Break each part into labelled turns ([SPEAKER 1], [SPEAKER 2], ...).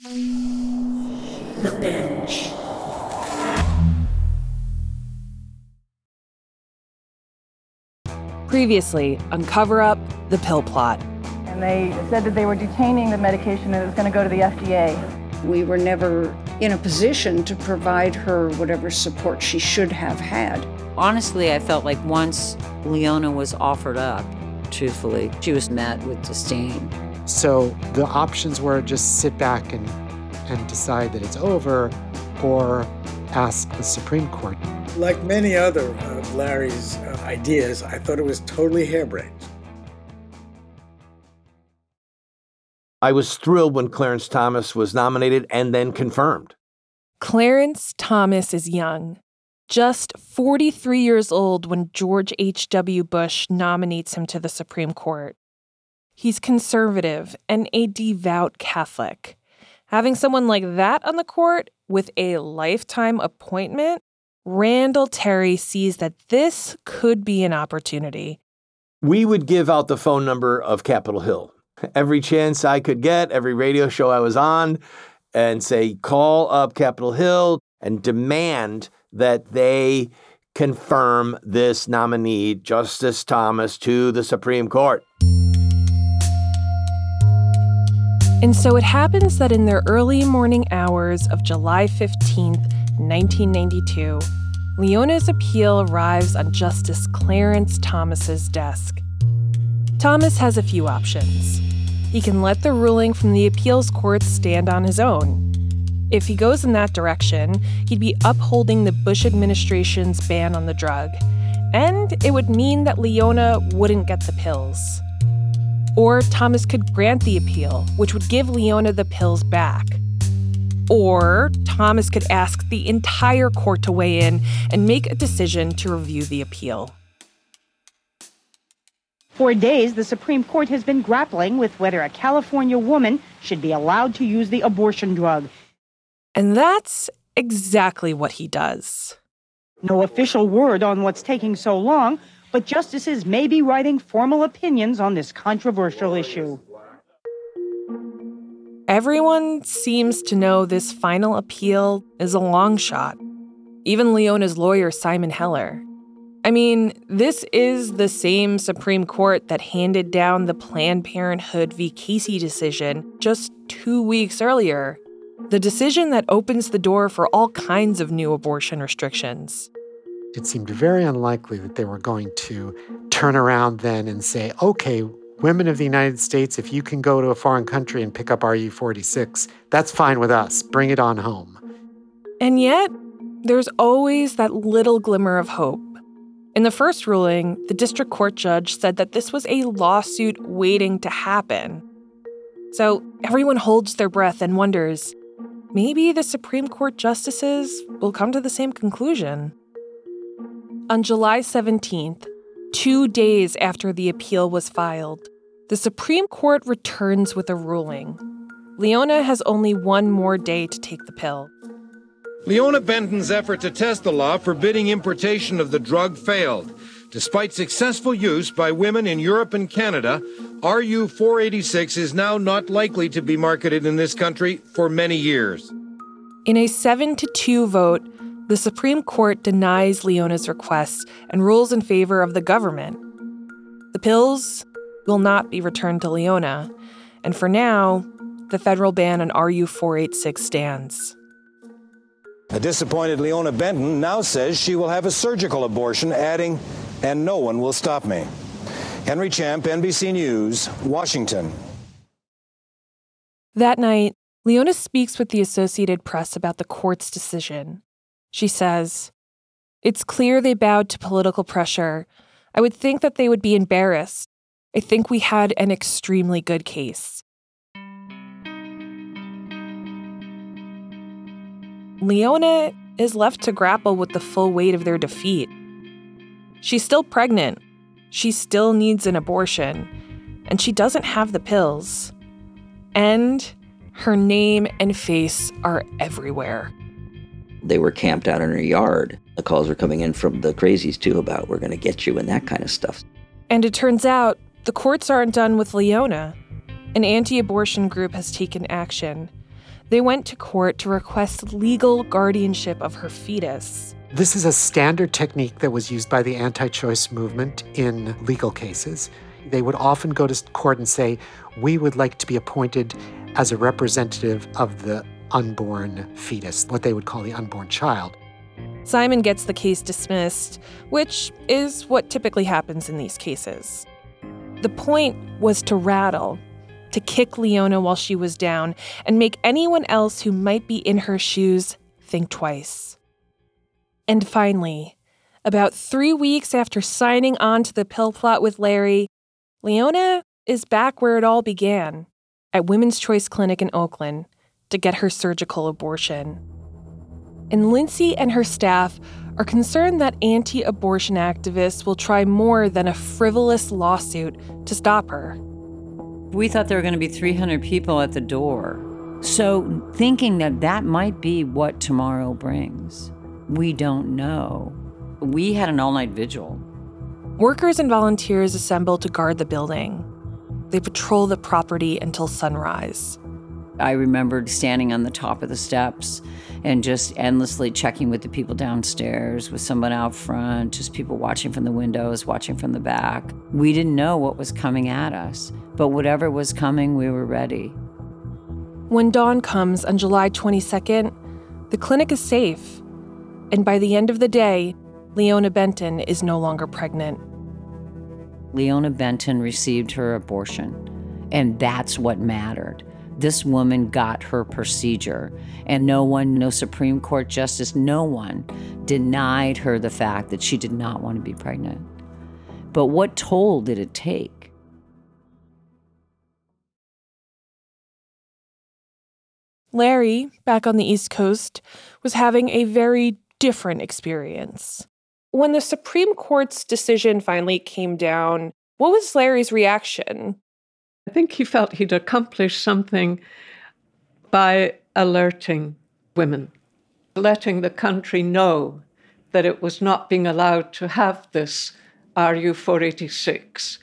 [SPEAKER 1] The Binge.
[SPEAKER 2] Previously, Uncover Up, The Pill Plot.
[SPEAKER 3] And they said that they were detaining the medication and it was going to go to the FDA.
[SPEAKER 4] We were never in a position to provide her whatever support she should have had.
[SPEAKER 5] Honestly, I felt like once Leona was offered up, truthfully, she was met with disdain.
[SPEAKER 6] So the options were just sit back and, and decide that it's over or ask the Supreme Court.
[SPEAKER 7] Like many other of Larry's uh, ideas, I thought it was totally harebrained.
[SPEAKER 8] I was thrilled when Clarence Thomas was nominated and then confirmed.
[SPEAKER 2] Clarence Thomas is young, just 43 years old when George H.W. Bush nominates him to the Supreme Court. He's conservative and a devout Catholic. Having someone like that on the court with a lifetime appointment, Randall Terry sees that this could be an opportunity.
[SPEAKER 8] We would give out the phone number of Capitol Hill every chance I could get, every radio show I was on, and say, call up Capitol Hill and demand that they confirm this nominee, Justice Thomas, to the Supreme Court.
[SPEAKER 2] And so it happens that in their early morning hours of July 15th, 1992, Leona's appeal arrives on Justice Clarence Thomas's desk. Thomas has a few options. He can let the ruling from the appeals court stand on his own. If he goes in that direction, he'd be upholding the Bush administration's ban on the drug, and it would mean that Leona wouldn't get the pills. Or Thomas could grant the appeal, which would give Leona the pills back. Or Thomas could ask the entire court to weigh in and make a decision to review the appeal.
[SPEAKER 9] For days, the Supreme Court has been grappling with whether a California woman should be allowed to use the abortion drug.
[SPEAKER 2] And that's exactly what he does.
[SPEAKER 9] No official word on what's taking so long, but justices may be writing formal opinions on this controversial issue.
[SPEAKER 2] Everyone seems to know this final appeal is a long shot. Even Leona's lawyer, Simon Heller. I mean, this is the same Supreme Court that handed down the Planned Parenthood v. Casey decision just two weeks earlier. The decision that opens the door for all kinds of new abortion restrictions
[SPEAKER 6] it seemed very unlikely that they were going to turn around then and say, okay, women of the United States, if you can go to a foreign country and pick up RU 486, that's fine with us. Bring it on home.
[SPEAKER 2] And yet, there's always that little glimmer of hope. In the first ruling, the district court judge said that this was a lawsuit waiting to happen. So everyone holds their breath and wonders maybe the Supreme Court justices will come to the same conclusion. On July 17th, two days after the appeal was filed, the Supreme Court returns with a ruling. Leona has only one more day to take the pill.
[SPEAKER 10] Leona Benten's effort to test the law forbidding importation of the drug failed. Despite successful use by women in Europe and Canada, RU 486 is now not likely to be marketed in this country for many years.
[SPEAKER 2] In a 7 to 2 vote, the Supreme Court denies Leona's request and rules in favor of the government. The pills will not be returned to Leona, and for now, the federal ban on RU 486 stands.
[SPEAKER 11] A disappointed Leona Benten now says she will have a surgical abortion, adding, and no one will stop me. Henry Champ, NBC News, Washington.
[SPEAKER 2] That night, Leona speaks with the Associated Press about the court's decision. She says, It's clear they bowed to political pressure. I would think that they would be embarrassed. I think we had an extremely good case. Leona is left to grapple with the full weight of their defeat. She's still pregnant. She still needs an abortion. And she doesn't have the pills. And her name and face are everywhere.
[SPEAKER 12] They were camped out in her yard. The calls were coming in from the crazies too about we're going to get you and that kind of stuff.
[SPEAKER 2] And it turns out the courts aren't done with Leona. An anti abortion group has taken action. they went to court to request legal guardianship of her fetus.
[SPEAKER 6] This is a standard technique that was used by the anti choice movement in legal cases. They would often go to court and say, We would like to be appointed as a representative of the unborn fetus, what they would call the unborn child.
[SPEAKER 2] Simon gets the case dismissed, which is what typically happens in these cases. The point was to rattle, to kick Leona while she was down, and make anyone else who might be in her shoes think twice. And finally, about three weeks after signing on to the pill plot with Larry, Leona is back where it all began at Women's Choice Clinic in Oakland to get her surgical abortion. And Lindsay and her staff are concerned that anti abortion activists will try more than a frivolous lawsuit to stop her.
[SPEAKER 5] We thought there were going to be 300 people at the door. So, thinking that that might be what tomorrow brings, we don't know. We had an all night vigil.
[SPEAKER 2] Workers and volunteers assemble to guard the building. They patrol the property until sunrise.
[SPEAKER 5] I remembered standing on the top of the steps and just endlessly checking with the people downstairs, with someone out front, just people watching from the windows, watching from the back. We didn't know what was coming at us, but whatever was coming, we were ready.
[SPEAKER 2] When dawn comes on July 22nd, the clinic is safe. And by the end of the day, Leona Benten is no longer pregnant.
[SPEAKER 5] Leona Benten received her abortion, and that's what mattered. This woman got her procedure, and no one, no Supreme Court justice, no one denied her the fact that she did not want to be pregnant. But what toll did it take?
[SPEAKER 2] Larry, back on the East Coast, was having a very different experience. When the Supreme Court's decision finally came down, what was Larry's reaction?
[SPEAKER 13] I think he felt he'd accomplished something by alerting women, letting the country know that it was not being allowed to have this RU 486.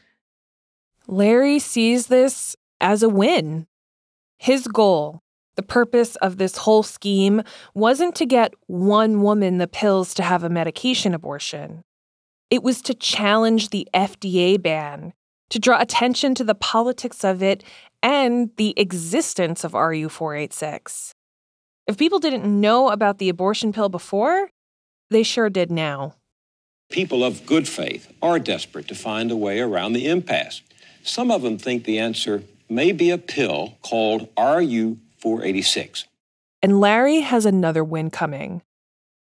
[SPEAKER 2] Larry sees this as a win. His goal, the purpose of this whole scheme, wasn't to get one woman the pills to have a medication abortion. It was to challenge the FDA ban, to draw attention to the politics of it and the existence of RU 486. If people didn't know about the abortion pill before, they sure did now.
[SPEAKER 14] People of good faith are desperate to find a way around the impasse. Some of them think the answer may be a pill called RU 486.
[SPEAKER 2] And Larry has another win coming.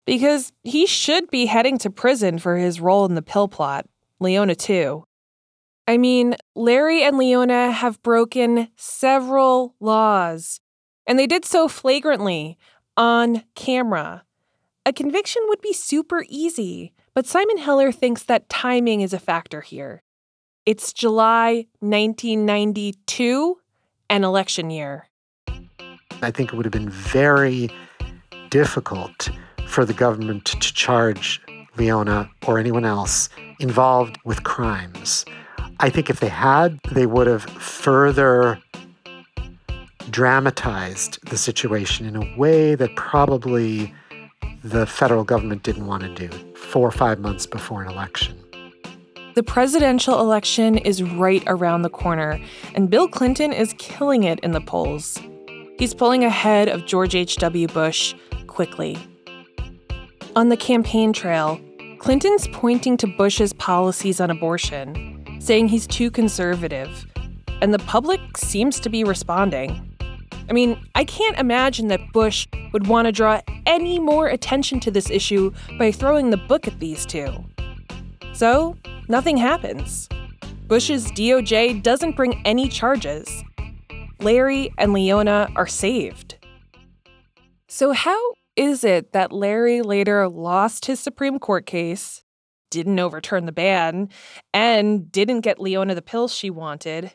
[SPEAKER 2] Because he should be heading to prison for his role in the pill plot, Leona too. I mean, Larry and Leona have broken several laws, and they did so flagrantly on camera. A conviction would be super easy, but Simon Heller thinks that timing is a factor here. It's July 1992, an election year.
[SPEAKER 6] I think it would have been very difficult for the government to charge Leona or anyone else involved with crimes. I think if they had, they would have further dramatized the situation in a way that probably the federal government didn't want to do four or five months before an election.
[SPEAKER 2] The presidential election is right around the corner, and Bill Clinton is killing it in the polls. He's pulling ahead of George H.W. Bush quickly. On the campaign trail, Clinton's pointing to Bush's policies on abortion, saying he's too conservative, and the public seems to be responding. I mean, I can't imagine that Bush would want to draw any more attention to this issue by throwing the book at these two. So, nothing happens. Bush's DOJ doesn't bring any charges. Larry and Leona are saved. So, how is it that Larry later lost his Supreme Court case, didn't overturn the ban, and didn't get Leona the pills she wanted,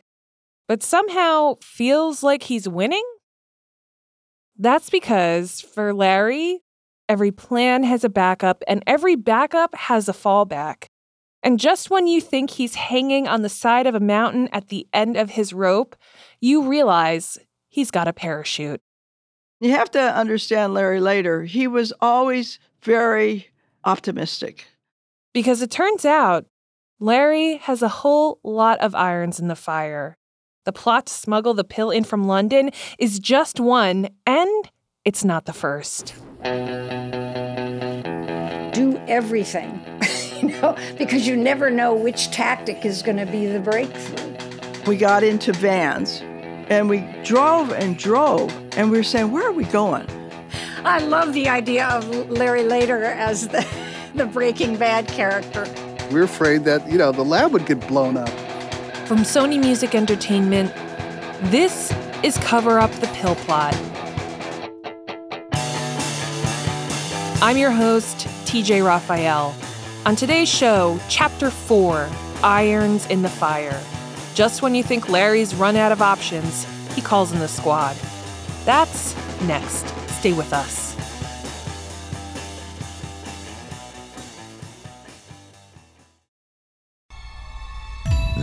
[SPEAKER 2] but somehow feels like he's winning? That's because for Larry, every plan has a backup and every backup has a fallback. And just when you think he's hanging on the side of a mountain at the end of his rope, you realize he's got a parachute.
[SPEAKER 15] You have to understand Larry Lader. He was always very optimistic.
[SPEAKER 2] Because it turns out Larry has a whole lot of irons in the fire. The plot to smuggle the pill in from London is just one, and it's not the first.
[SPEAKER 4] Do everything, you know, because you never know which tactic is going to be the breakthrough.
[SPEAKER 15] We got into vans and we drove and drove, and we were saying, Where are we going?
[SPEAKER 4] I love the idea of Larry Lader as the, the Breaking Bad character.
[SPEAKER 16] We are afraid that, you know, the lab would get blown up.
[SPEAKER 2] From Sony Music Entertainment, this is Cover Up the Pill Plot. I'm your host, TJ Raphael. On today's show, Chapter 4 Irons in the Fire. Just when you think Larry's run out of options, he calls in the squad. That's next. Stay with us.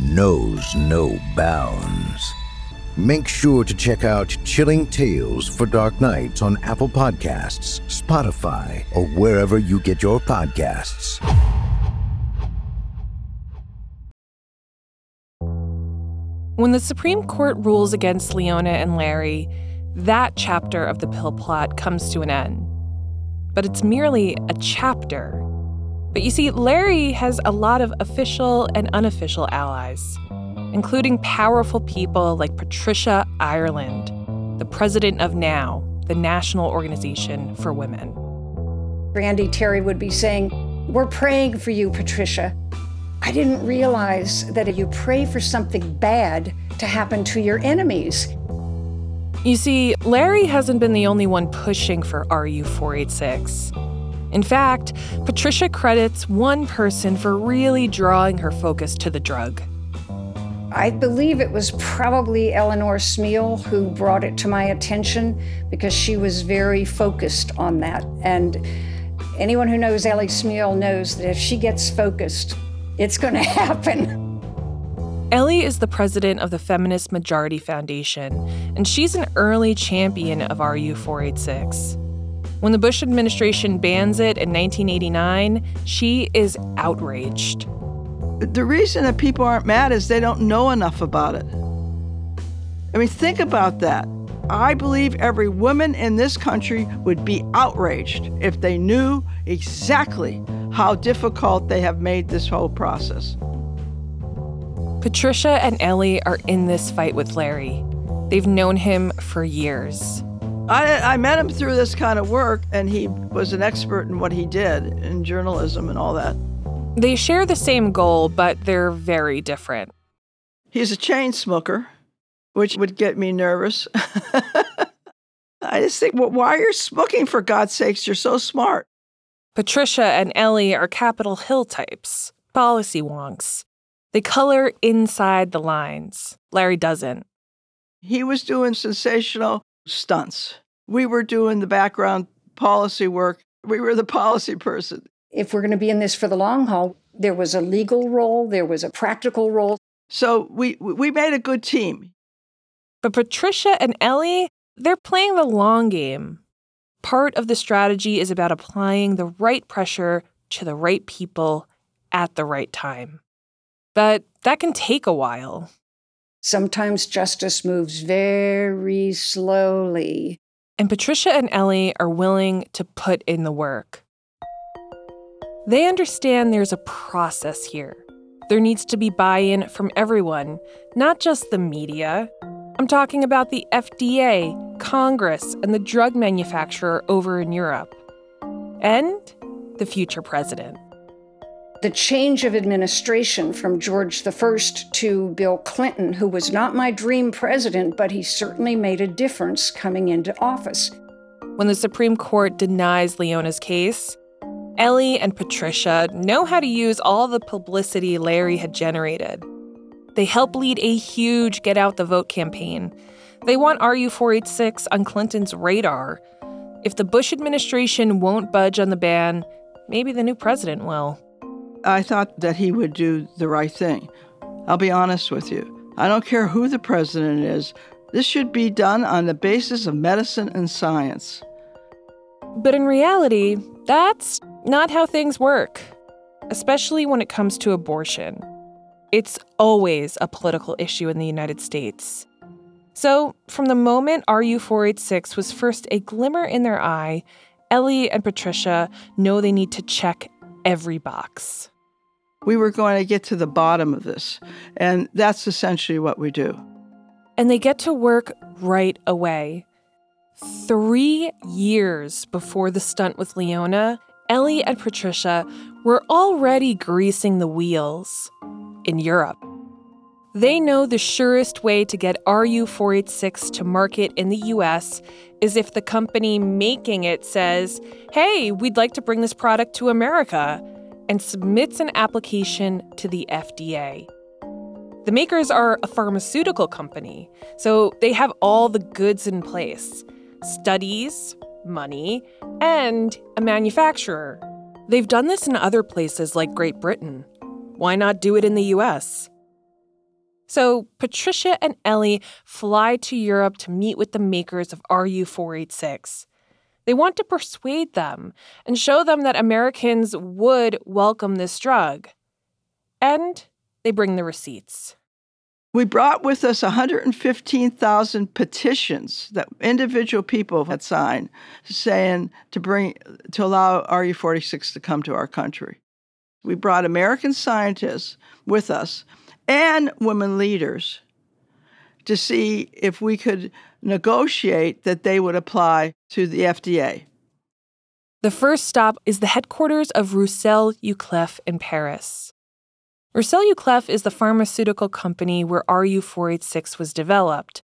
[SPEAKER 17] knows no bounds. Make sure to check out Chilling Tales for Dark Nights on Apple Podcasts, Spotify, or wherever you get your podcasts.
[SPEAKER 2] When the Supreme Court rules against Leona and Larry, that chapter of the pill plot comes to an end. But it's merely a chapter. But you see, Larry has a lot of official and unofficial allies, including powerful people like Patricia Ireland, the president of NOW, the National Organization for Women.
[SPEAKER 4] Randy Terry would be saying, We're praying for you, Patricia. I didn't realize that you pray for something bad to happen to your enemies.
[SPEAKER 2] You see, Larry hasn't been the only one pushing for RU 486. In fact, Patricia credits one person for really drawing her focus to the drug.
[SPEAKER 4] I believe it was probably Eleanor Smeal who brought it to my attention because she was very focused on that. And anyone who knows Ellie Smeal knows that if she gets focused, it's going to happen.
[SPEAKER 2] Ellie is the president of the Feminist Majority Foundation, and she's an early champion of RU 486. When the Bush administration bans it in 1989, she is outraged.
[SPEAKER 15] The reason that people aren't mad is they don't know enough about it. I mean, think about that. I believe every woman in this country would be outraged if they knew exactly how difficult they have made this whole process.
[SPEAKER 2] Patricia and Ellie are in this fight with Larry. They've known him for years.
[SPEAKER 15] I, I met him through this kind of work, and he was an expert in what he did in journalism and all that.
[SPEAKER 2] They share the same goal, but they're very different.
[SPEAKER 15] He's a chain smoker, which would get me nervous. I just think, well, why are you smoking for God's sakes? You're so smart.
[SPEAKER 2] Patricia and Ellie are Capitol Hill types, policy wonks. They color inside the lines. Larry doesn't.
[SPEAKER 15] He was doing sensational stunts. We were doing the background policy work. We were the policy person.
[SPEAKER 4] If we're going to be in this for the long haul, there was a legal role, there was a practical role.
[SPEAKER 15] So we we made a good team.
[SPEAKER 2] But Patricia and Ellie, they're playing the long game. Part of the strategy is about applying the right pressure to the right people at the right time. But that can take a while.
[SPEAKER 4] Sometimes justice moves very slowly.
[SPEAKER 2] And Patricia and Ellie are willing to put in the work. They understand there's a process here. There needs to be buy in from everyone, not just the media. I'm talking about the FDA, Congress, and the drug manufacturer over in Europe. And the future president.
[SPEAKER 4] The change of administration from George I to Bill Clinton, who was not my dream president, but he certainly made a difference coming into office.
[SPEAKER 2] When the Supreme Court denies Leona's case, Ellie and Patricia know how to use all the publicity Larry had generated. They help lead a huge get out the vote campaign. They want RU 486 on Clinton's radar. If the Bush administration won't budge on the ban, maybe the new president will.
[SPEAKER 15] I thought that he would do the right thing. I'll be honest with you. I don't care who the president is. This should be done on the basis of medicine and science.
[SPEAKER 2] But in reality, that's not how things work, especially when it comes to abortion. It's always a political issue in the United States. So, from the moment RU 486 was first a glimmer in their eye, Ellie and Patricia know they need to check every box.
[SPEAKER 15] We were going to get to the bottom of this, and that's essentially what we do.
[SPEAKER 2] And they get to work right away. Three years before the stunt with Leona, Ellie and Patricia were already greasing the wheels in Europe. They know the surest way to get RU 486 to market in the US is if the company making it says, hey, we'd like to bring this product to America, and submits an application to the FDA. The makers are a pharmaceutical company, so they have all the goods in place studies, money, and a manufacturer. They've done this in other places like Great Britain. Why not do it in the US? So Patricia and Ellie fly to Europe to meet with the makers of RU 486. They want to persuade them and show them that Americans would welcome this drug. And they bring the receipts.
[SPEAKER 15] We brought with us 115,000 petitions that individual people had signed saying to bring to allow RU486 to come to our country. We brought American scientists with us and women leaders to see if we could negotiate that they would apply to the FDA.
[SPEAKER 2] The first stop is the headquarters of Roussel Uclaf in Paris. Roussel Uclaf is the pharmaceutical company where RU 486 was developed.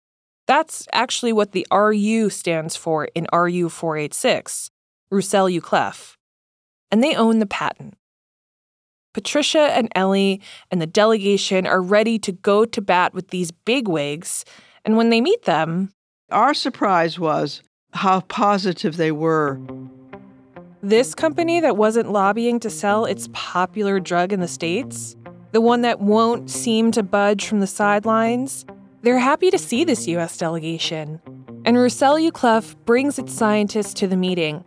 [SPEAKER 2] That's actually what the RU stands for in RU 486, Roussel Uclaf. And they own the patent. Patricia and Ellie and the delegation are ready to go to bat with these bigwigs, and when they meet them,
[SPEAKER 15] our surprise was how positive they were.
[SPEAKER 2] This company that wasn't lobbying to sell its popular drug in the States, the one that won't seem to budge from the sidelines, they're happy to see this US delegation. And Roussel Uclaf brings its scientists to the meeting,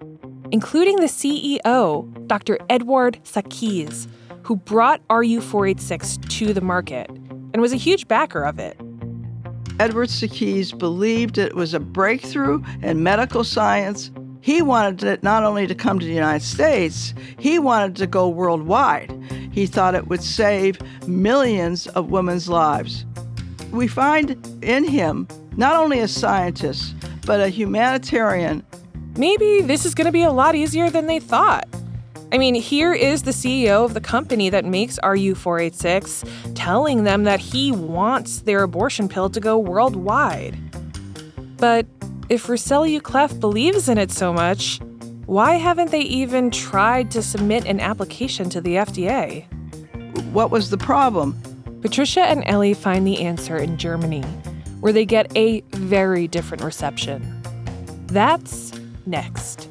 [SPEAKER 2] including the CEO, Dr. Edward Sakiz, who brought RU486 to the market and was a huge backer of it.
[SPEAKER 15] Edward Sakiz believed it was a breakthrough in medical science. He wanted it not only to come to the United States, he wanted to go worldwide. He thought it would save millions of women's lives. We find in him not only a scientist, but a humanitarian.
[SPEAKER 2] Maybe this is going to be a lot easier than they thought. I mean, here is the CEO of the company that makes RU486 telling them that he wants their abortion pill to go worldwide. But if Roussel Uclaf believes in it so much, why haven't they even tried to submit an application to the FDA?
[SPEAKER 15] What was the problem?
[SPEAKER 2] Patricia and Ellie find the answer in Germany, where they get a very different reception. That's next.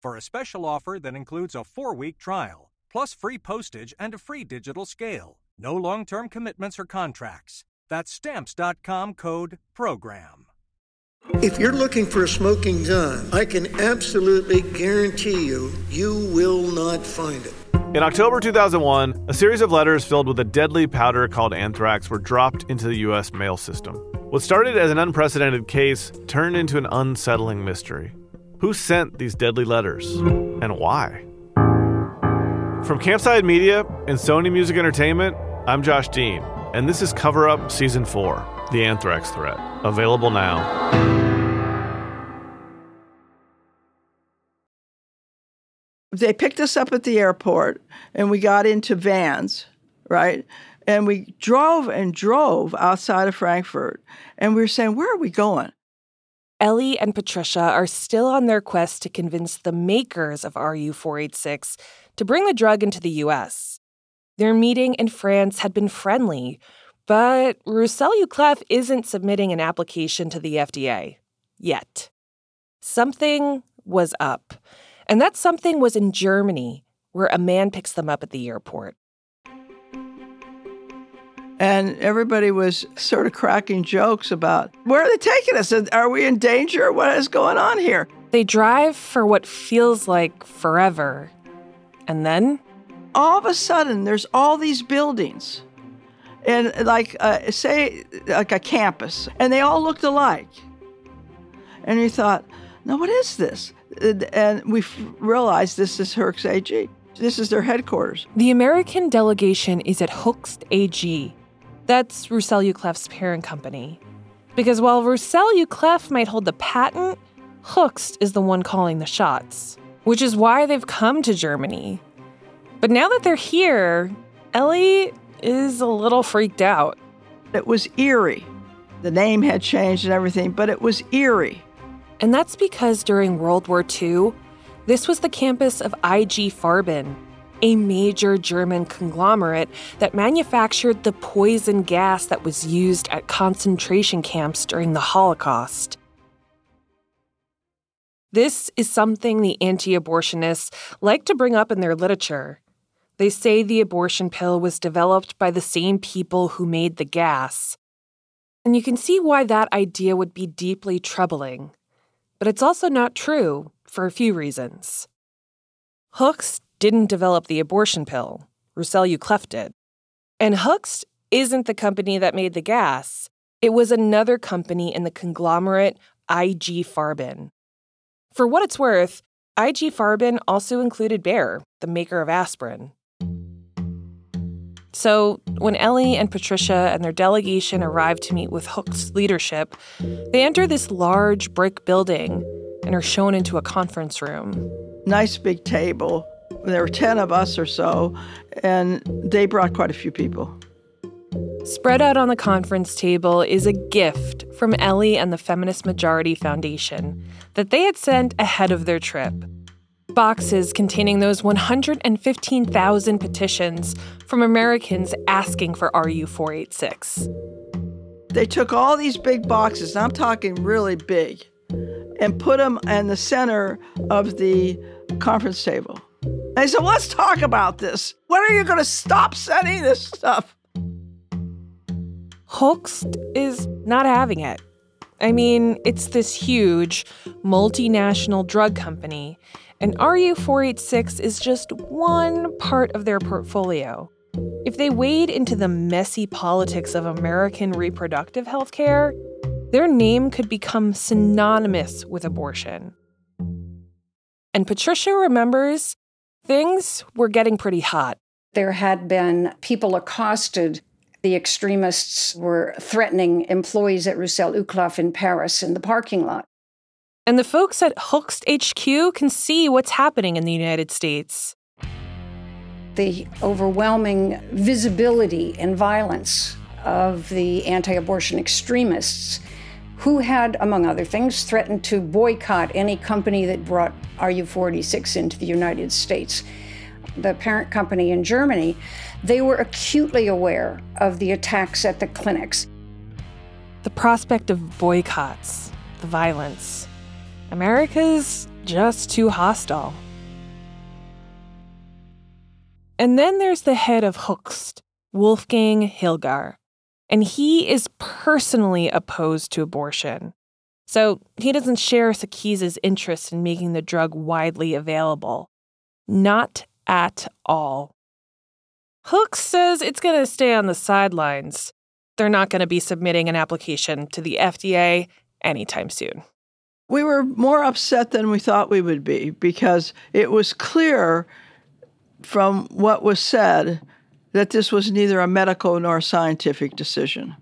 [SPEAKER 18] for a special offer that includes a four week trial, plus free postage and a free digital scale. No long term commitments or contracts. That's Stamps.com code PROGRAM.
[SPEAKER 19] If you're looking for a smoking gun, I can absolutely guarantee you, you will not find it.
[SPEAKER 20] In October 2001, a series of letters filled with a deadly powder called anthrax were dropped into the U.S. mail system. What started as an unprecedented case turned into an unsettling mystery. Who sent these deadly letters and why? From Campside Media and Sony Music Entertainment, I'm Josh Dean, and this is Cover Up Season 4 The Anthrax Threat. Available now.
[SPEAKER 15] they picked us up at the airport and we got into vans, right? And we drove and drove outside of Frankfurt. And we were saying, where are we going?
[SPEAKER 2] Ellie and Patricia are still on their quest to convince the makers of RU 486 to bring the drug into the US. Their meeting in France had been friendly, but Roussel Uclaf isn't submitting an application to the FDA yet. Something was up. And that something was in Germany, where a man picks them up at the airport.
[SPEAKER 15] And everybody was sort of cracking jokes about where are they taking us? Are we in danger? What is going on here?
[SPEAKER 2] They drive for what feels like forever. And then?
[SPEAKER 15] All of a sudden, there's all these buildings. And like, uh, say, like a campus, and they all looked alike. And you thought, now what is this? and we realized this is Hoechst AG. This is their headquarters.
[SPEAKER 2] The American delegation is at Hoechst AG. That's Roussel Uclaf's parent company. Because while Roussel Uclaf might hold the patent, Hoechst is the one calling the shots, which is why they've come to Germany. But now that they're here, Ellie is a little freaked out.
[SPEAKER 15] It was eerie. The name had changed and everything, but it was eerie.
[SPEAKER 2] And that's because during World War II, this was the campus of IG Farben, a major German conglomerate that manufactured the poison gas that was used at concentration camps during the Holocaust. This is something the anti abortionists like to bring up in their literature. They say the abortion pill was developed by the same people who made the gas. And you can see why that idea would be deeply troubling. But it's also not true for a few reasons. Hoechst didn't develop the abortion pill, Roussel Uclaf did. And Hoechst isn't the company that made the gas. It was another company in the conglomerate IG Farben. For what it's worth, IG Farben also included Bayer, the maker of aspirin. So, when Ellie and Patricia and their delegation arrive to meet with Hoechst's leadership, they enter this large brick building and are shown into a conference room.
[SPEAKER 15] Nice big table. There were 10 of us or so, and they brought quite a few people.
[SPEAKER 2] Spread out on the conference table is a gift from Ellie and the Feminist Majority Foundation that they had sent ahead of their trip boxes containing those 115,000 petitions from Americans asking for RU 486.
[SPEAKER 15] They took all these big boxes, I'm talking really big, and put them in the center of the conference table. They said, let's talk about this. When are you going to stop sending this stuff?
[SPEAKER 2] Hoechst is not having it. I mean, it's this huge multinational drug company, and RU 486 is just one part of their portfolio. If they wade into the messy politics of American reproductive health care, their name could become synonymous with abortion. And Patricia remembers things were getting pretty hot.
[SPEAKER 4] There had been people accosted. The extremists were threatening employees at Roussel Uclaf in Paris in the parking lot.
[SPEAKER 2] And the folks at Hoechst HQ can see what's happening in the United States.
[SPEAKER 4] the overwhelming visibility and violence of the anti abortion extremists who had, among other things, threatened to boycott any company that brought RU 486 into the United States. The parent company in Germany, they were acutely aware of the attacks at the clinics.
[SPEAKER 2] The prospect of boycotts, the violence. America's just too hostile. And then there's the head of Hoechst, Wolfgang Hilger, and he is personally opposed to abortion. So he doesn't share Sakiz's interest in making the drug widely available. Not at all. Hoechst says it's going to stay on the sidelines. They're not going to be submitting an application to the FDA anytime soon.
[SPEAKER 15] We were more upset than we thought we would be because it was clear from what was said that this was neither a medical nor a scientific decision,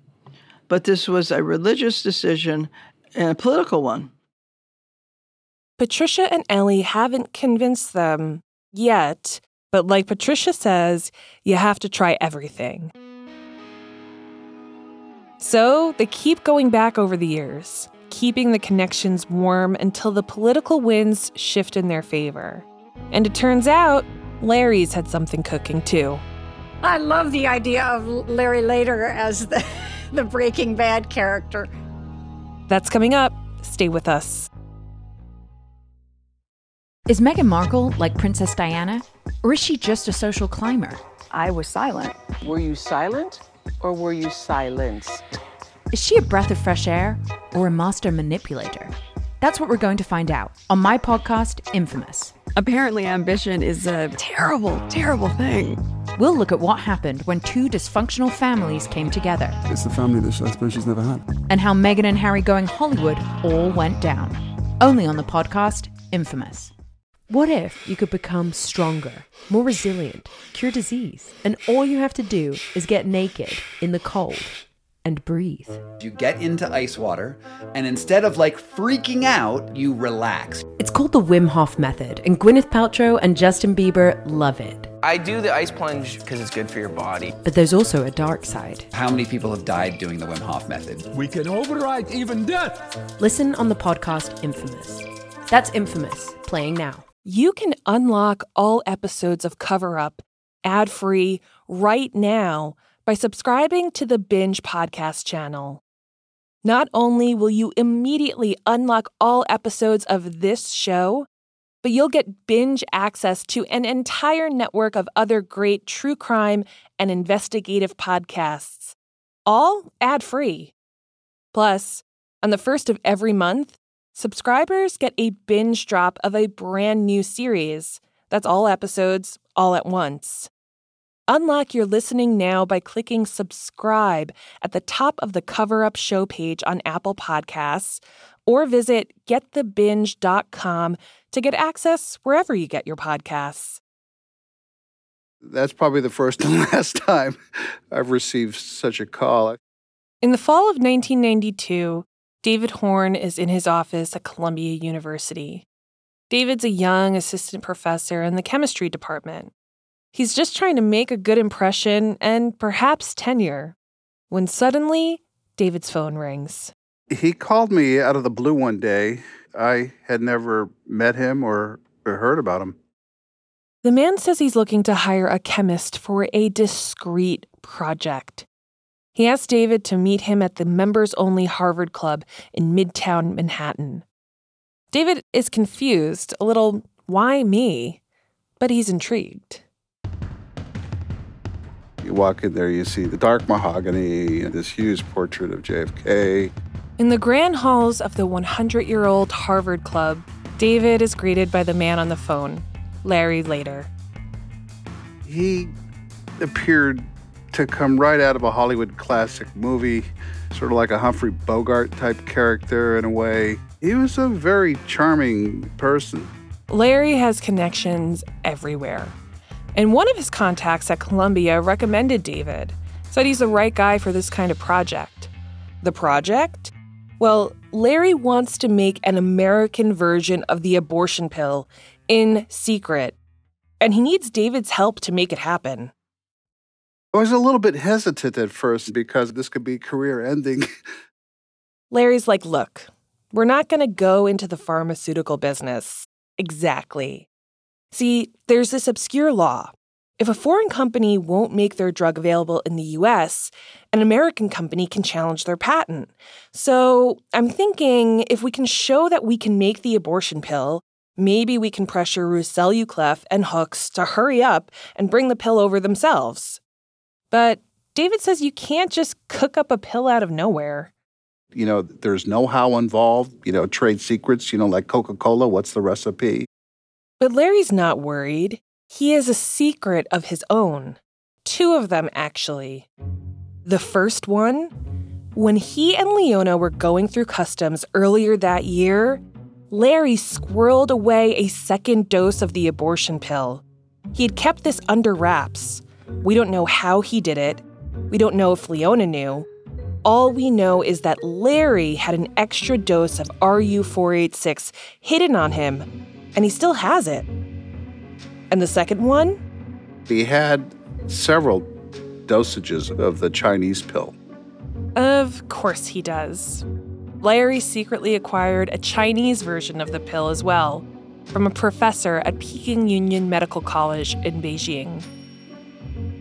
[SPEAKER 15] but this was a religious decision and a political one.
[SPEAKER 2] Patricia and Ellie haven't convinced them yet, but like Patricia says, you have to try everything. So they keep going back over the years, keeping the connections warm until the political winds shift in their favor. And it turns out Larry's had something cooking too.
[SPEAKER 4] I love the idea of Larry Lader as the, the Breaking Bad character.
[SPEAKER 2] That's coming up. Stay with us.
[SPEAKER 21] Is Meghan Markle like Princess Diana? Or is she just a social climber?
[SPEAKER 22] I was silent. Were you silent or were you silenced?
[SPEAKER 21] Is she a breath of fresh air or a master manipulator? That's what we're going to find out on my podcast, Infamous.
[SPEAKER 23] Apparently, ambition is a terrible, terrible thing.
[SPEAKER 21] We'll look at what happened when two dysfunctional families came together.
[SPEAKER 24] It's the family that I suppose she's never had.
[SPEAKER 21] And how Meghan and Harry going Hollywood all went down. Only on the podcast, Infamous.
[SPEAKER 25] What if you could become stronger, more resilient, cure disease, and all you have to do is get naked in the cold and breathe?
[SPEAKER 26] You get into ice water, and instead of like freaking out, you relax.
[SPEAKER 25] It's called the Wim Hof Method, and Gwyneth Paltrow and Justin Bieber love it.
[SPEAKER 27] I do the ice plunge because it's good for your body.
[SPEAKER 25] But there's also a dark side.
[SPEAKER 26] How many people have died doing the Wim Hof Method?
[SPEAKER 28] We can override even death.
[SPEAKER 25] Listen on the podcast Infamous. That's Infamous, playing now.
[SPEAKER 2] You can unlock all episodes of Cover Up ad free right now by subscribing to the Binge Podcast channel. Not only will you immediately unlock all episodes of this show, but you'll get binge access to an entire network of other great true crime and investigative podcasts, all ad free. Plus, on the first of every month, subscribers get a binge drop of a brand new series. That's all episodes, all at once. Unlock your listening now by clicking subscribe at the top of the Cover Up Show page on Apple Podcasts or visit getthebinge.com to get access wherever you get your podcasts.
[SPEAKER 16] That's probably the first and last time I've received such a call.
[SPEAKER 2] In the fall of 1992, David Horn is in his office at Columbia University. David's a young assistant professor in the chemistry department. He's just trying to make a good impression and perhaps tenure when suddenly David's phone rings.
[SPEAKER 16] He called me out of the blue one day. I had never met him or, or heard about him.
[SPEAKER 2] The man says he's looking to hire a chemist for a discreet project. He asked David to meet him at the members only Harvard Club in Midtown Manhattan. David is confused, a little, why me? But he's intrigued.
[SPEAKER 16] You walk in there, you see the dark mahogany and this huge portrait of JFK.
[SPEAKER 2] In the grand halls of the 100 year old Harvard Club, David is greeted by the man on the phone, Larry Lader.
[SPEAKER 16] He appeared to come right out of a Hollywood classic movie, sort of like a Humphrey Bogart type character in a way. He was a very charming person.
[SPEAKER 2] Larry has connections everywhere. And one of his contacts at Columbia recommended David, said he's the right guy for this kind of project. The project? Well, Larry wants to make an American version of the abortion pill in secret. and he needs David's help to make it happen.
[SPEAKER 16] I was a little bit hesitant at first because this could be career ending.
[SPEAKER 2] Larry's like, look, we're not going to go into the pharmaceutical business. Exactly. See, there's this obscure law. If a foreign company won't make their drug available in the US, an American company can challenge their patent. So I'm thinking if we can show that we can make the abortion pill, maybe we can pressure Roussel Uclaf and Hoechst to hurry up and bring the pill over themselves. But David says you can't just cook up a pill out of nowhere.
[SPEAKER 16] You know, there's know how involved, you know, trade secrets, you know, like Coca Cola, what's the recipe?
[SPEAKER 2] But Larry's not worried. He has a secret of his own. Two of them, actually. The first one, when he and Leona were going through customs earlier that year, Larry squirreled away a second dose of the abortion pill. He had kept this under wraps. We don't know how he did it. We don't know if Leona knew. All we know is that Larry had an extra dose of RU 486 hidden on him, and he still has it. And the second one?
[SPEAKER 16] He had several dosages of the Chinese pill.
[SPEAKER 2] Of course he does. Larry secretly acquired a Chinese version of the pill as well from a professor at Peking Union Medical College in Beijing.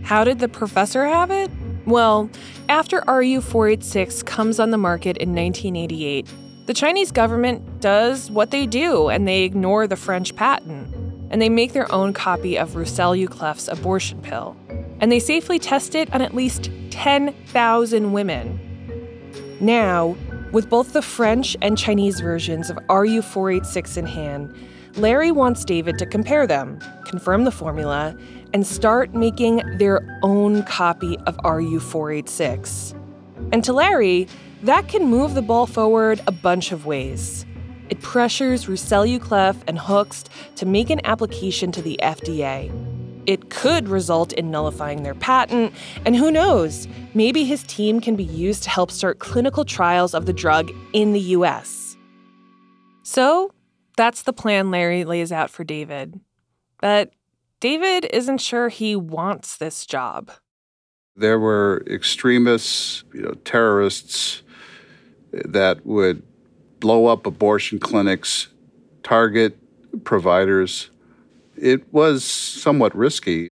[SPEAKER 2] How did the professor have it? Well, after RU 486 comes on the market in 1988, the Chinese government does what they do and they ignore the French patent. And they make their own copy of Roussel Uclaf's abortion pill. And they safely test it on at least 10,000 women. Now, with both the French and Chinese versions of RU 486 in hand, Larry wants David to compare them, confirm the formula, and start making their own copy of RU 486. And to Larry, that can move the ball forward a bunch of ways. It pressures Roussel Uclaf and Hoechst to make an application to the FDA. It could result in nullifying their patent, and who knows, maybe his team can be used to help start clinical trials of the drug in the US. So, that's the plan Larry lays out for David. But David isn't sure he wants this job.
[SPEAKER 16] There were extremists, you know, terrorists that would blow up abortion clinics, target providers. It was somewhat risky.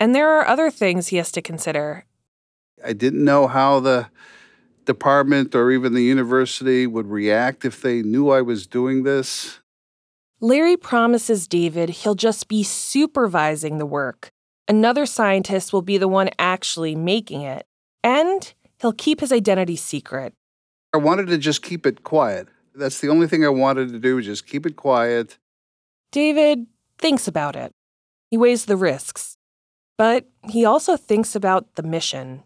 [SPEAKER 2] And there are other things he has to consider.
[SPEAKER 16] I didn't know how the department or even the university would react if they knew I was doing this.
[SPEAKER 2] Larry promises David he'll just be supervising the work. Another scientist will be the one actually making it. And he'll keep his identity secret.
[SPEAKER 16] I wanted to just keep it quiet. That's the only thing I wanted to do, just keep it quiet.
[SPEAKER 2] David thinks about it. He weighs the risks. But he also thinks about the mission.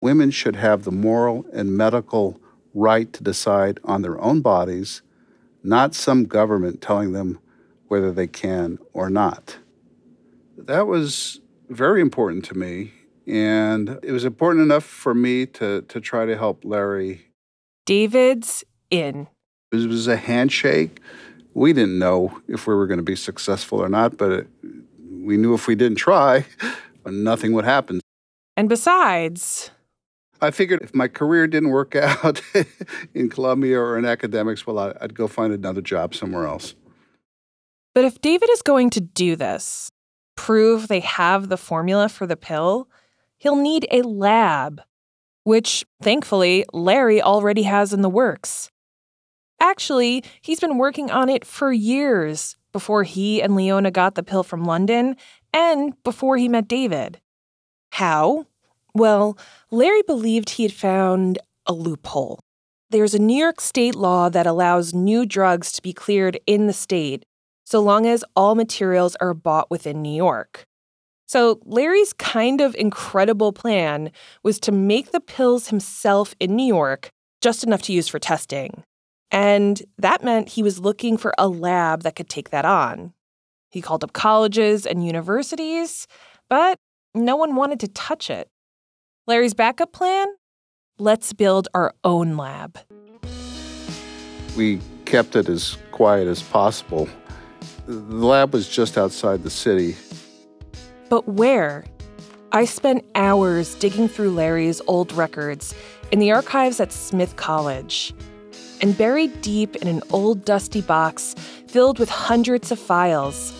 [SPEAKER 16] Women should have the moral and medical right to decide on their own bodies, not some government telling them whether they can or not. That was very important to me, and it was important enough for me to, to try to help Larry.
[SPEAKER 2] David's in.
[SPEAKER 16] It was a handshake. We didn't know if we were going to be successful or not, but it, we knew if we didn't try, nothing would happen.
[SPEAKER 2] And besides,
[SPEAKER 16] I figured if my career didn't work out in Columbia or in academics, well, I'd go find another job somewhere else.
[SPEAKER 2] But if David is going to do this, prove they have the formula for the pill, he'll need a lab, which thankfully Larry already has in the works. Actually, he's been working on it for years before he and Leona got the pill from London and before he met David. How? Well, Larry believed he had found a loophole. There's a New York state law that allows new drugs to be cleared in the state so long as all materials are bought within New York. So, Larry's kind of incredible plan was to make the pills himself in New York, just enough to use for testing. And that meant he was looking for a lab that could take that on. He called up colleges and universities, but no one wanted to touch it. Larry's backup plan? Let's build our own lab.
[SPEAKER 16] We kept it as quiet as possible. The lab was just outside the city.
[SPEAKER 2] But where? I spent hours digging through Larry's old records in the archives at Smith College. And buried deep in an old dusty box filled with hundreds of files,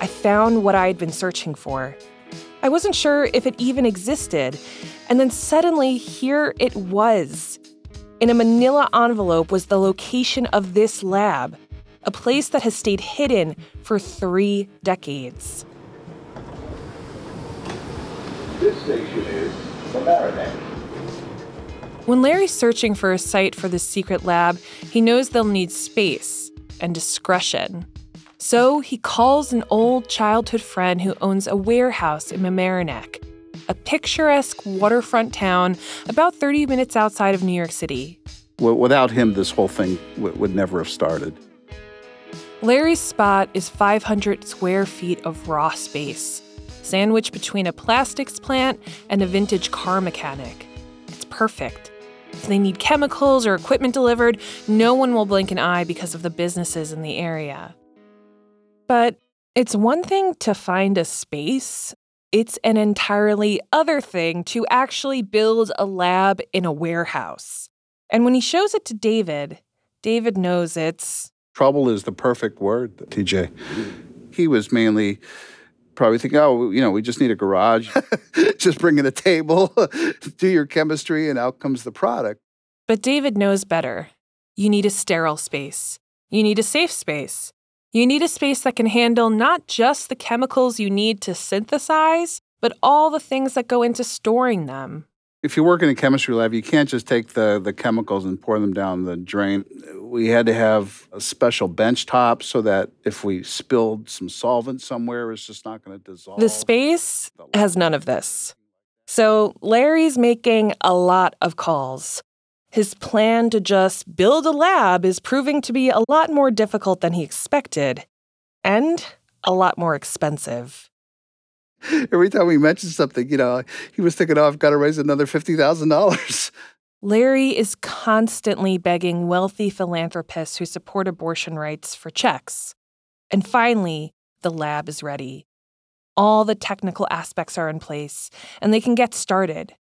[SPEAKER 2] I found what I had been searching for. I wasn't sure if it even existed, and then suddenly here it was. In a manila envelope was the location of this lab, a place that has stayed hidden for three decades.
[SPEAKER 29] This station is Mamaroneck.
[SPEAKER 2] When Larry's searching for a site for this secret lab, he knows they'll need space and discretion. So he calls an old childhood friend who owns a warehouse in Mamaroneck, a picturesque waterfront town about 30 minutes outside of New York City.
[SPEAKER 16] Without him, this whole thing would never have started.
[SPEAKER 2] Larry's spot is 500 square feet of raw space, sandwiched between a plastics plant and a vintage car mechanic. It's perfect. If they need chemicals or equipment delivered, no one will blink an eye because of the businesses in the area. But it's one thing to find a space, it's an entirely other thing to actually build a lab in a warehouse. And when he shows it to David, David knows it's
[SPEAKER 16] Trouble is the perfect word, TJ. He was mainly probably thinking, oh, you know, we just need a garage. just bring in a table, do your chemistry, and out comes the product.
[SPEAKER 2] But David knows better. You need a sterile space. You need a safe space. You need a space that can handle not just the chemicals you need to synthesize, but all the things that go into storing them.
[SPEAKER 16] If you work in a chemistry lab, you can't just take the, the chemicals and pour them down the drain. We had to have a special bench top so that if we spilled some solvent somewhere, it's just not going to dissolve.
[SPEAKER 2] The space has none of this. So Larry's making a lot of calls. His plan to just build a lab is proving to be a lot more difficult than he expected, and a lot more expensive.
[SPEAKER 16] Every time we mentioned something, you know, he was thinking, oh, I've got to raise another $50,000.
[SPEAKER 2] Larry is constantly begging wealthy philanthropists who support abortion rights for checks. And finally, the lab is ready. All the technical aspects are in place, and they can get started.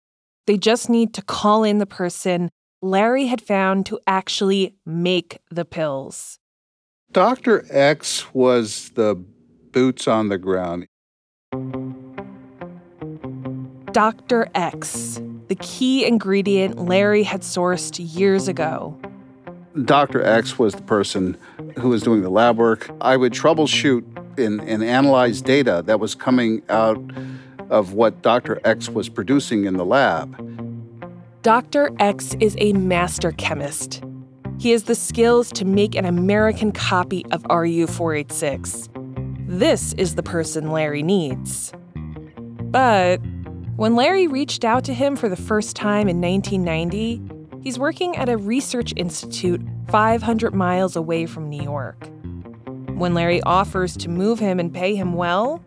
[SPEAKER 2] They just need to call in the person Larry had found to actually make the pills.
[SPEAKER 16] Dr. X was the boots on the ground.
[SPEAKER 2] Dr. X, the key ingredient Larry had sourced years ago.
[SPEAKER 16] Dr. X was the person who was doing the lab work. I would troubleshoot and, and analyze data that was coming out of what Dr. X was producing in the lab.
[SPEAKER 2] Dr. X is a master chemist. He has the skills to make an American copy of RU 486. This is the person Larry needs. But when Larry reached out to him for the first time in 1990, he's working at a research institute 500 miles away from New York. When Larry offers to move him and pay him well,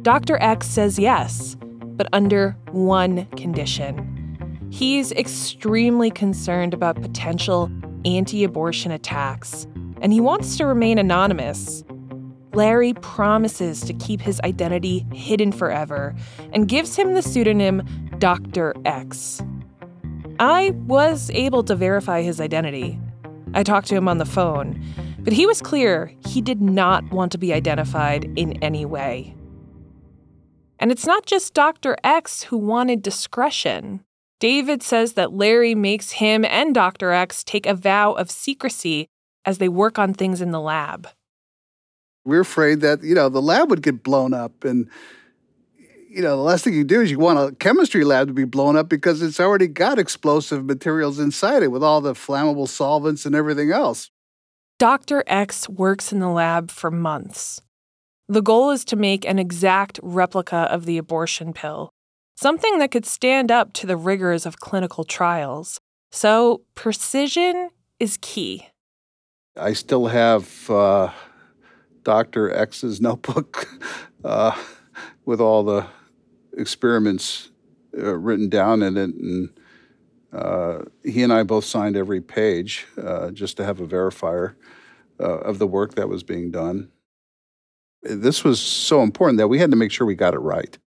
[SPEAKER 2] Dr. X says yes, but under one condition. He's extremely concerned about potential anti abortion attacks, and he wants to remain anonymous. Larry promises to keep his identity hidden forever and gives him the pseudonym Dr. X. I was able to verify his identity. I talked to him on the phone, but he was clear he did not want to be identified in any way. And it's not just Dr. X who wanted discretion. David says that Larry makes him and Dr. X take a vow of secrecy as they work on things in the lab.
[SPEAKER 16] We're afraid that, you know, the lab would get blown up. And, you know, the last thing you do is you want a chemistry lab to be blown up because it's already got explosive materials inside it with all the flammable solvents and everything else.
[SPEAKER 2] Dr. X works in the lab for months. The goal is to make an exact replica of the abortion pill, something that could stand up to the rigors of clinical trials. So, precision is key.
[SPEAKER 16] I still have uh, Dr. X's notebook uh, with all the experiments uh, written down in it. And uh, he and I both signed every page uh, just to have a verifier uh, of the work that was being done. This was so important that we had to make sure we got it right.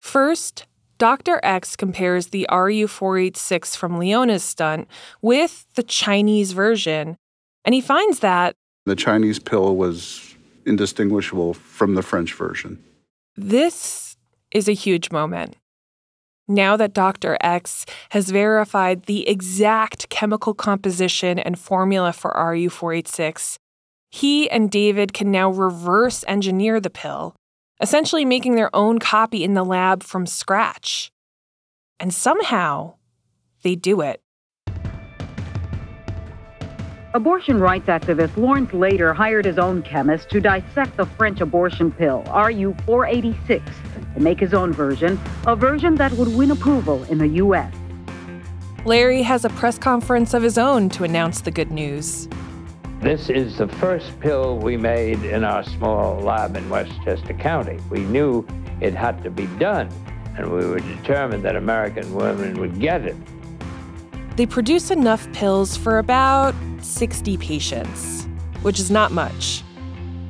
[SPEAKER 2] First, Dr. X compares the RU 486 from Leona's stunt with the Chinese version, and he finds that
[SPEAKER 16] The Chinese pill was indistinguishable from the French version.
[SPEAKER 2] this is a huge moment. Now that Dr. X has verified the exact chemical composition and formula for RU 486, he and David can now reverse engineer the pill, essentially making their own copy in the lab from scratch. And somehow, they do it.
[SPEAKER 30] Abortion rights activist Lawrence Lader hired his own chemist to dissect the French abortion pill, RU 486, and make his own version, a version that would win approval in the U.S.
[SPEAKER 2] Larry has a press conference of his own to announce the good news.
[SPEAKER 31] This is the first pill we made in our small lab in Westchester County. We knew it had to be done, and we were determined that American women would get it.
[SPEAKER 2] They produce enough pills for about 60 patients, which is not much.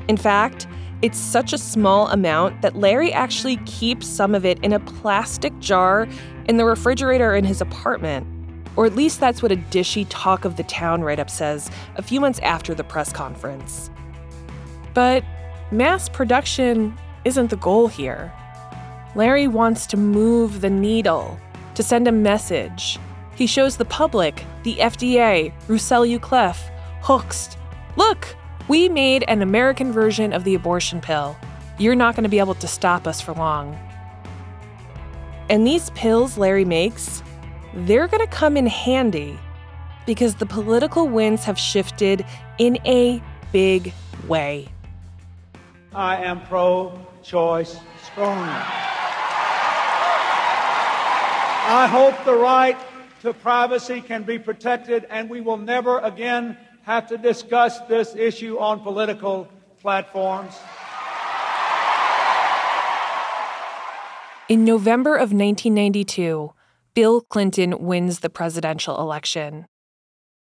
[SPEAKER 2] In fact, it's such a small amount that Larry actually keeps some of it in a plastic jar in the refrigerator in his apartment. Or at least that's what a dishy talk of the town write up says a few months after the press conference. But mass production isn't the goal here. Larry wants to move the needle, to send a message. He shows the public, the FDA, Roussel Uclaf, Hoechst. Look, we made an American version of the abortion pill. You're not going to be able to stop us for long. And these pills Larry makes, they're going to come in handy because the political winds have shifted in a big way.
[SPEAKER 32] I am pro choice strongly. I hope the right to privacy can be protected, and we will never again have to discuss this issue on political platforms.
[SPEAKER 2] In November of 1992, Bill Clinton wins the presidential election.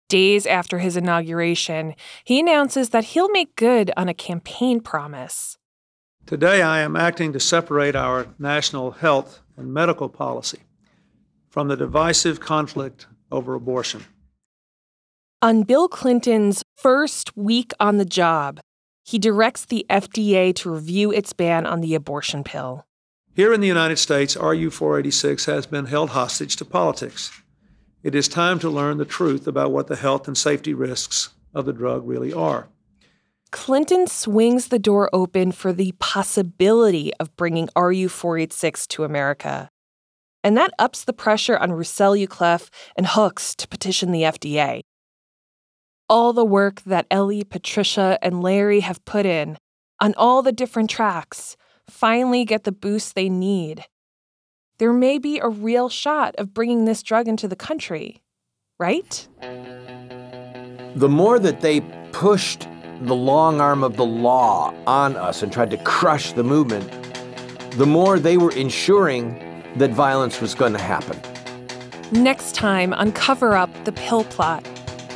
[SPEAKER 2] Days after his inauguration, he announces that he'll make good on a campaign promise.
[SPEAKER 32] Today, I am acting to separate our national health and medical policy from the divisive conflict over abortion.
[SPEAKER 2] On Bill Clinton's first week on the job, he directs the FDA to review its ban on the abortion pill.
[SPEAKER 32] Here in the United States, RU 486 has been held hostage to politics. It is time to learn the truth about what the health and safety risks of the drug really are.
[SPEAKER 2] Clinton swings the door open for the possibility of bringing RU 486 to America. And that ups the pressure on Roussel Uclaf and Hoechst to petition the FDA. All the work that Ellie, Patricia, and Larry have put in on all the different tracks finally get the boost they need. There may be a real shot of bringing this drug into the country, right?
[SPEAKER 33] The more that they pushed the long arm of the law on us and tried to crush the movement, the more they were ensuring that violence was going to happen.
[SPEAKER 2] Next time on Cover Up the Pill Plot,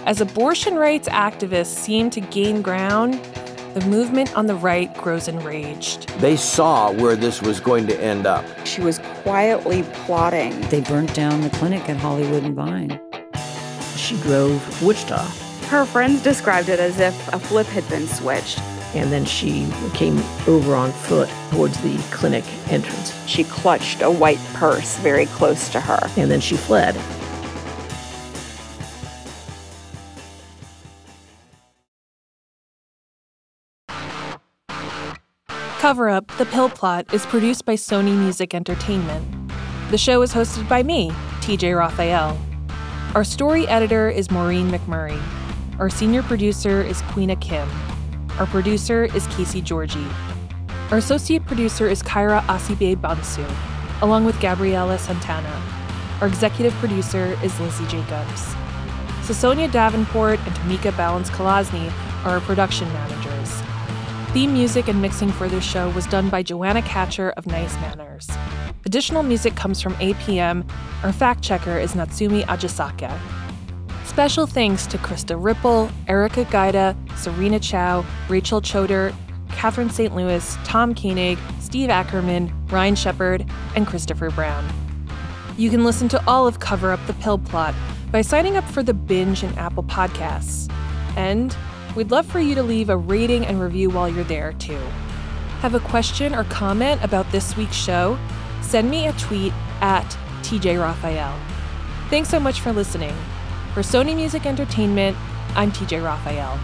[SPEAKER 2] as abortion rights activists seem to gain ground, the movement on the right grows enraged.
[SPEAKER 33] They saw where this was going to end up.
[SPEAKER 34] She was quietly plotting.
[SPEAKER 35] They burnt down the clinic at Hollywood and Vine.
[SPEAKER 36] She drove Wichita.
[SPEAKER 30] Her friends described it as if a flip had been switched.
[SPEAKER 36] And then she came over on foot towards the clinic entrance.
[SPEAKER 30] She clutched a white purse very close to her.
[SPEAKER 36] And then she fled.
[SPEAKER 2] Cover Up The Pill Plot is produced by Sony Music Entertainment. The show is hosted by me, TJ Raphael. Our story editor is Maureen McMurray. Our senior producer is Queena Kim. Our producer is Casey Georgie. Our associate producer is Kyra Asibe Bansu, along with Gabriela Santana. Our executive producer is Lizzie Jacobs. Sasonia Davenport and Tamika Balance Kalazny are our production managers. Theme music and mixing for this show was done by Joanna Catcher of Nice Manners. Additional music comes from APM. Our fact checker is Natsumi Ajisaka. Special thanks to Krista Ripple, Erica Gaida, Serena Chow, Rachel Choder, Catherine St. Louis, Tom Koenig, Steve Ackerman, Ryan Shepard, and Christopher Brown. You can listen to all of Cover Up the Pill Plot by signing up for the Binge and Apple Podcasts. And we'd love for you to leave a rating and review while you're there, too. Have a question or comment about this week's show? Send me a tweet at TJ Raphael. Thanks so much for listening. For Sony Music Entertainment, I'm TJ Raphael.